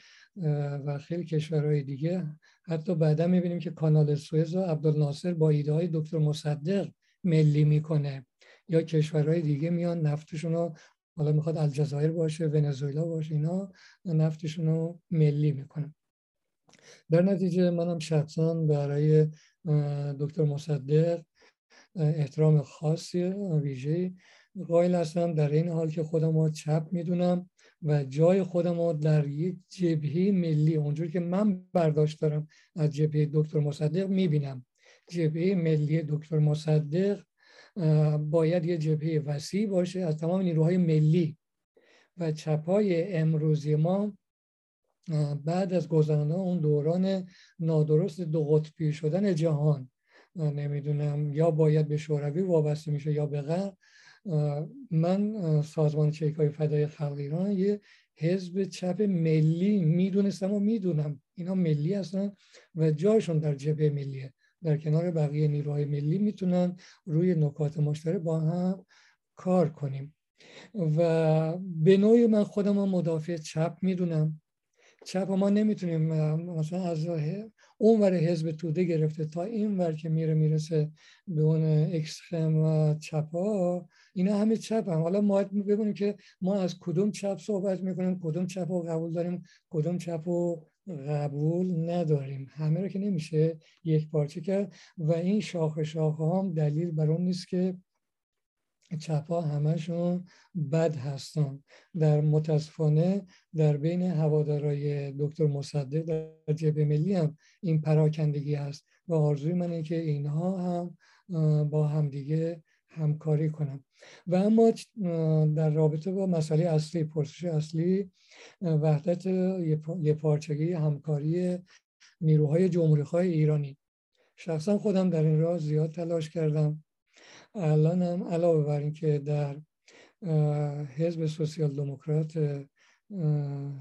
و خیلی کشورهای دیگه. حتی بعدا می‌بینیم که کانال سوئز و عبدالناصر با ایده های دکتر مصدق ملی می‌کنه. یا کشورهای دیگه میان نفتشون رو حالا می‌خواد الجزایر باشه ونزوئلا باشه اینا نفتشون رو ملی می‌کنه در نتیجه منم شخصا برای دکتر مصدق احترام خاصی ویژه قائل هستم. در این حال که خودم رو چپ می‌دونم و جای خودم رو در یک جبهه ملی اونجور که من برداشت دارم از جبهه دکتر مصدق می‌بینم. جبهه ملی دکتر مصدق باید یه جبهه وسیع باشه از تمام نیروهای ملی و چپای امروزی ما بعد از گذراندن اون دوران نادرست دو قطبی شدن جهان. نمی‌دونم یا باید به شوروی وابسته میشه یا به غرب. من سازمان چریک های فدای خلق ایران یه حزب چپ ملی می‌دونستم و می‌دونم. اینا ملی هستن و جایشون در جبهه ملیه. در کنار بقیه نیروهای ملی می‌تونن روی نکات مشترک با هم کار کنیم. و به نوعی من خودم مدافع چپ می‌دونم. چپ ما نمی‌تونیم مثلا از اون ور حزب توده گرفته تا این ور که میره می‌رسه به اون اکسترم و چپا اینا همه چپ هم. حالا ما ببینیم که ما از کدوم چپ صحبت می‌کنیم کدوم چپ رو قبول داریم کدوم چپ رو قبول نداریم. همه رو که نمیشه یک پارچه کرد و این شاخه شاخه هم دلیل بر اون نیست که چپا همشون بد هستن. در متاسفانه در بین هوادارای دکتر مصدق در جبه ملی هم این پراکندگی هست و آرزوی من اینه که اینها هم با همدیگه همکاری کنم. و اما در رابطه با مسئله اصلی پرسش اصلی وحدت یه پارچگی همکاری نیروهای جمهوری ایرانی. شخصا خودم در این راه زیاد تلاش کردم. الان هم علاوه بر اینکه در حزب سوسیال دموکرات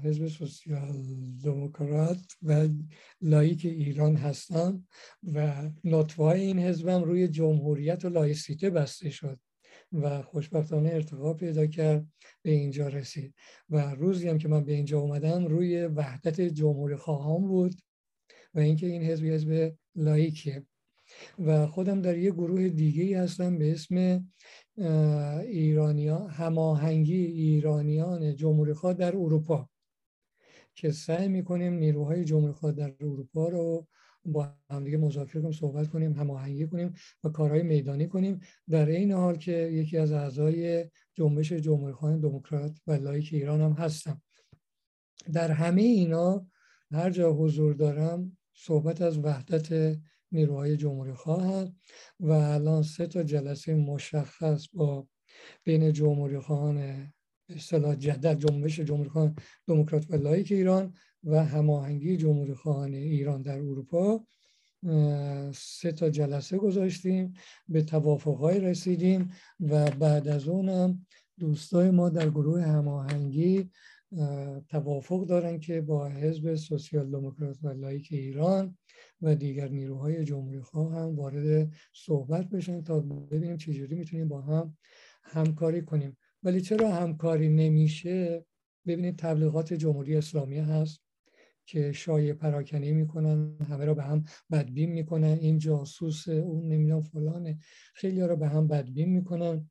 حزب سوسیال دموکرات و لایک ایران هستم و نطفه این حزبم روی جمهوریت و لایسیته بسته شد و خوشبختانه ارتقا پیدا کرد به اینجا رسید. و روزی هم که من به اینجا اومدم روی وحدت جمهوری خواهان بود و اینکه این حزب حزب لایکیه و خودم در یه گروه دیگه هستم به اسم ایرانیان هماهنگی ایرانیان جمهوری در اروپا که سعی می‌کنیم نیروهای جمهوری در اروپا رو با همدیگه مذاکره کنیم صحبت کنیم هماهنگی کنیم و کارهای میدانی کنیم. در این حال که یکی از اعضای جنبش جمهوری دموکرات و لایک ایران هم هستم. در همه اینا هر جا حضور دارم صحبت از وحدت نیروهای جمهوری خواه و الان سه تا جلسه مشخص با بین جمهوری خواهان اصطلاح جدد جنبش جمهوری خواهان دموکرات و لایک ایران و هماهنگی جمهوری خواهان ایران در اروپا. سه تا جلسه گذاشتیم به توافقهای رسیدیم و بعد از اونم دوستای ما در گروه هماهنگی توافق دارن که با حزب سوسیال دموکرات و لایک ایران و دیگر نیروهای جمهوری خواه هم وارد صحبت بشن تا ببینیم چجوری می‌تونیم با هم همکاری کنیم. ولی چرا همکاری نمیشه؟ ببینید تبلیغات جمهوری اسلامی هست که شایع پراکنی می‌کنن همه را به هم بدبین می‌کنن. این جاسوس اون نمی‌دونم فلانه. خیلی را به هم بدبین می‌کنن.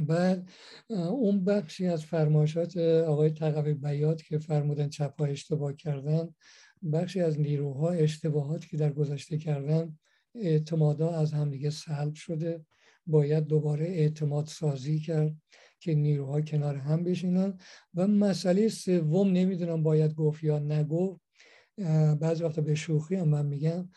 بعد اون بخشی از فرمایشات آقای تقوی بیات که فرمودن چپ ها اشتباه کردن بخشی از نیروها اشتباهاتی که در گذشته کردن اعتمادا از همدیگه سلب شده. باید دوباره اعتماد سازی کرد که نیروها کنار هم بشینن. و مسئله سوم نمی‌دونم باید گفت یا نگفت. بعضی وقتا به شوخی هم من میگم.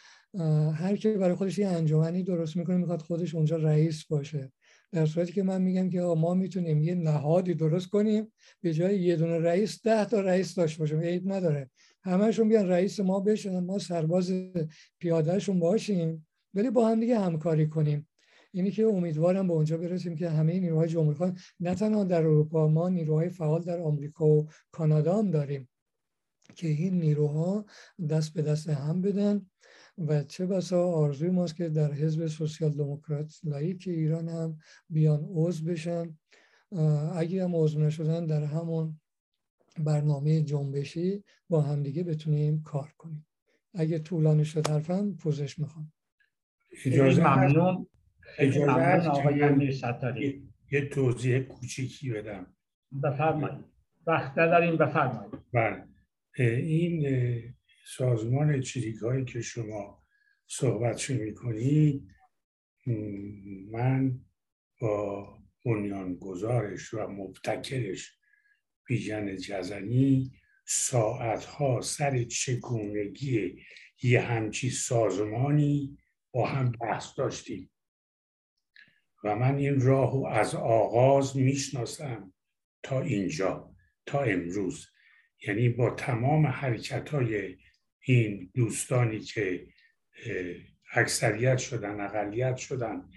هر کی برای خودش یه انجمنی درست می‌کنه می‌خواد خودش اونجا رئیس باشه. در صورتی که من میگم که ما می‌تونیم یه نهادی درست کنیم به جای یه دونه رئیس ده تا رئیس داشته باشیم. عیب نداره. همهشون بیان رئیس ما بشن ما سرباز پیادهشون باشیم ولی با هم دیگه همکاری کنیم. اینی که امیدوارم به اونجا برسیم که همه نیروهای جمهوری نه تنها در اروپا ما نیروهای فعال در آمریکا و کانادا هم داریم که این نیروها دست به دست هم بدن و چه بسا آرزوی ماست که در حزب سوسیال دموکرات لایک ایران هم بیان عضو بشن. اگه هم عضو نشدن در همون برنامه جنبشی با همدیگه بتونیم کار کنیم. اگه طولانی شد حرفم پوزش می‌خوام.
اجازه ممنون. اجازه آقای
یه توضیح کوچیکی بدم.
بفرمایید. وقت داریم بفرمایید.
بله. این سازمان چریک هایی که شما صحبت می‌کنید من با بنیانگذارش و مبتکرش بیژن جزنی ساعتها سر چگونگی یه همچی سازمانی با هم بحث داشتیم. و من این راه رو از آغاز می‌شناسم تا اینجا تا امروز. یعنی با تمام حرکت های این دوستانی که اکثریت شدن اقلیت شدن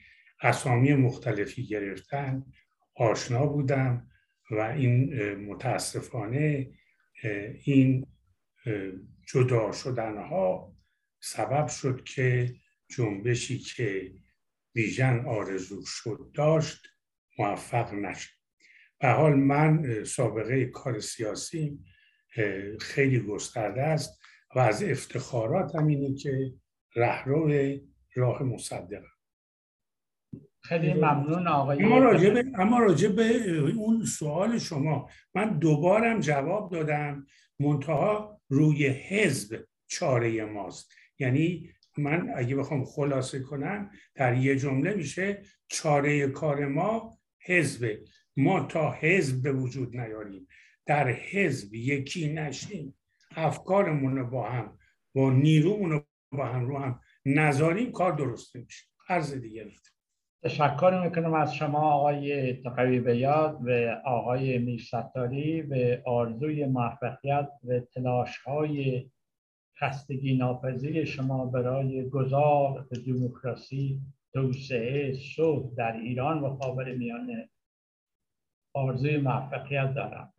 اسامی مختلفی گرفتن آشنا بودم. و این متاسفانه این جدا شدن ها سبب شد که جنبشی که ویژن آرزو شد داشت موفق نشد. به حال من سابقه کار سیاسی خیلی گسترده است و از افتخارات هم اینه که رهرو راه مصدق
خیلی ممنون آقای
اما راجع به, اما راجع به اون سوال شما من دوبارم جواب دادم. منتها روی حزب چاره ماست. یعنی من اگه بخوام خلاصه کنم در یه جمله میشه چاره کار ما حزب. ما تا حزب به وجود نیاریم. در حزب یکی نشیم. افکارمون رو با هم با نیرومون رو با هم رو هم نذاریم کار درست میشه عرض دیگه
تشکر می‌کنم از شما آقای تقوی بیاد و آقای میرستاری و آرزوی موفقیت و تلاش های خستگی ناپذیر شما برای گذار به دموکراسی توسعه صلح در ایران و خاور میانه. آرزوی موفقیت دارم.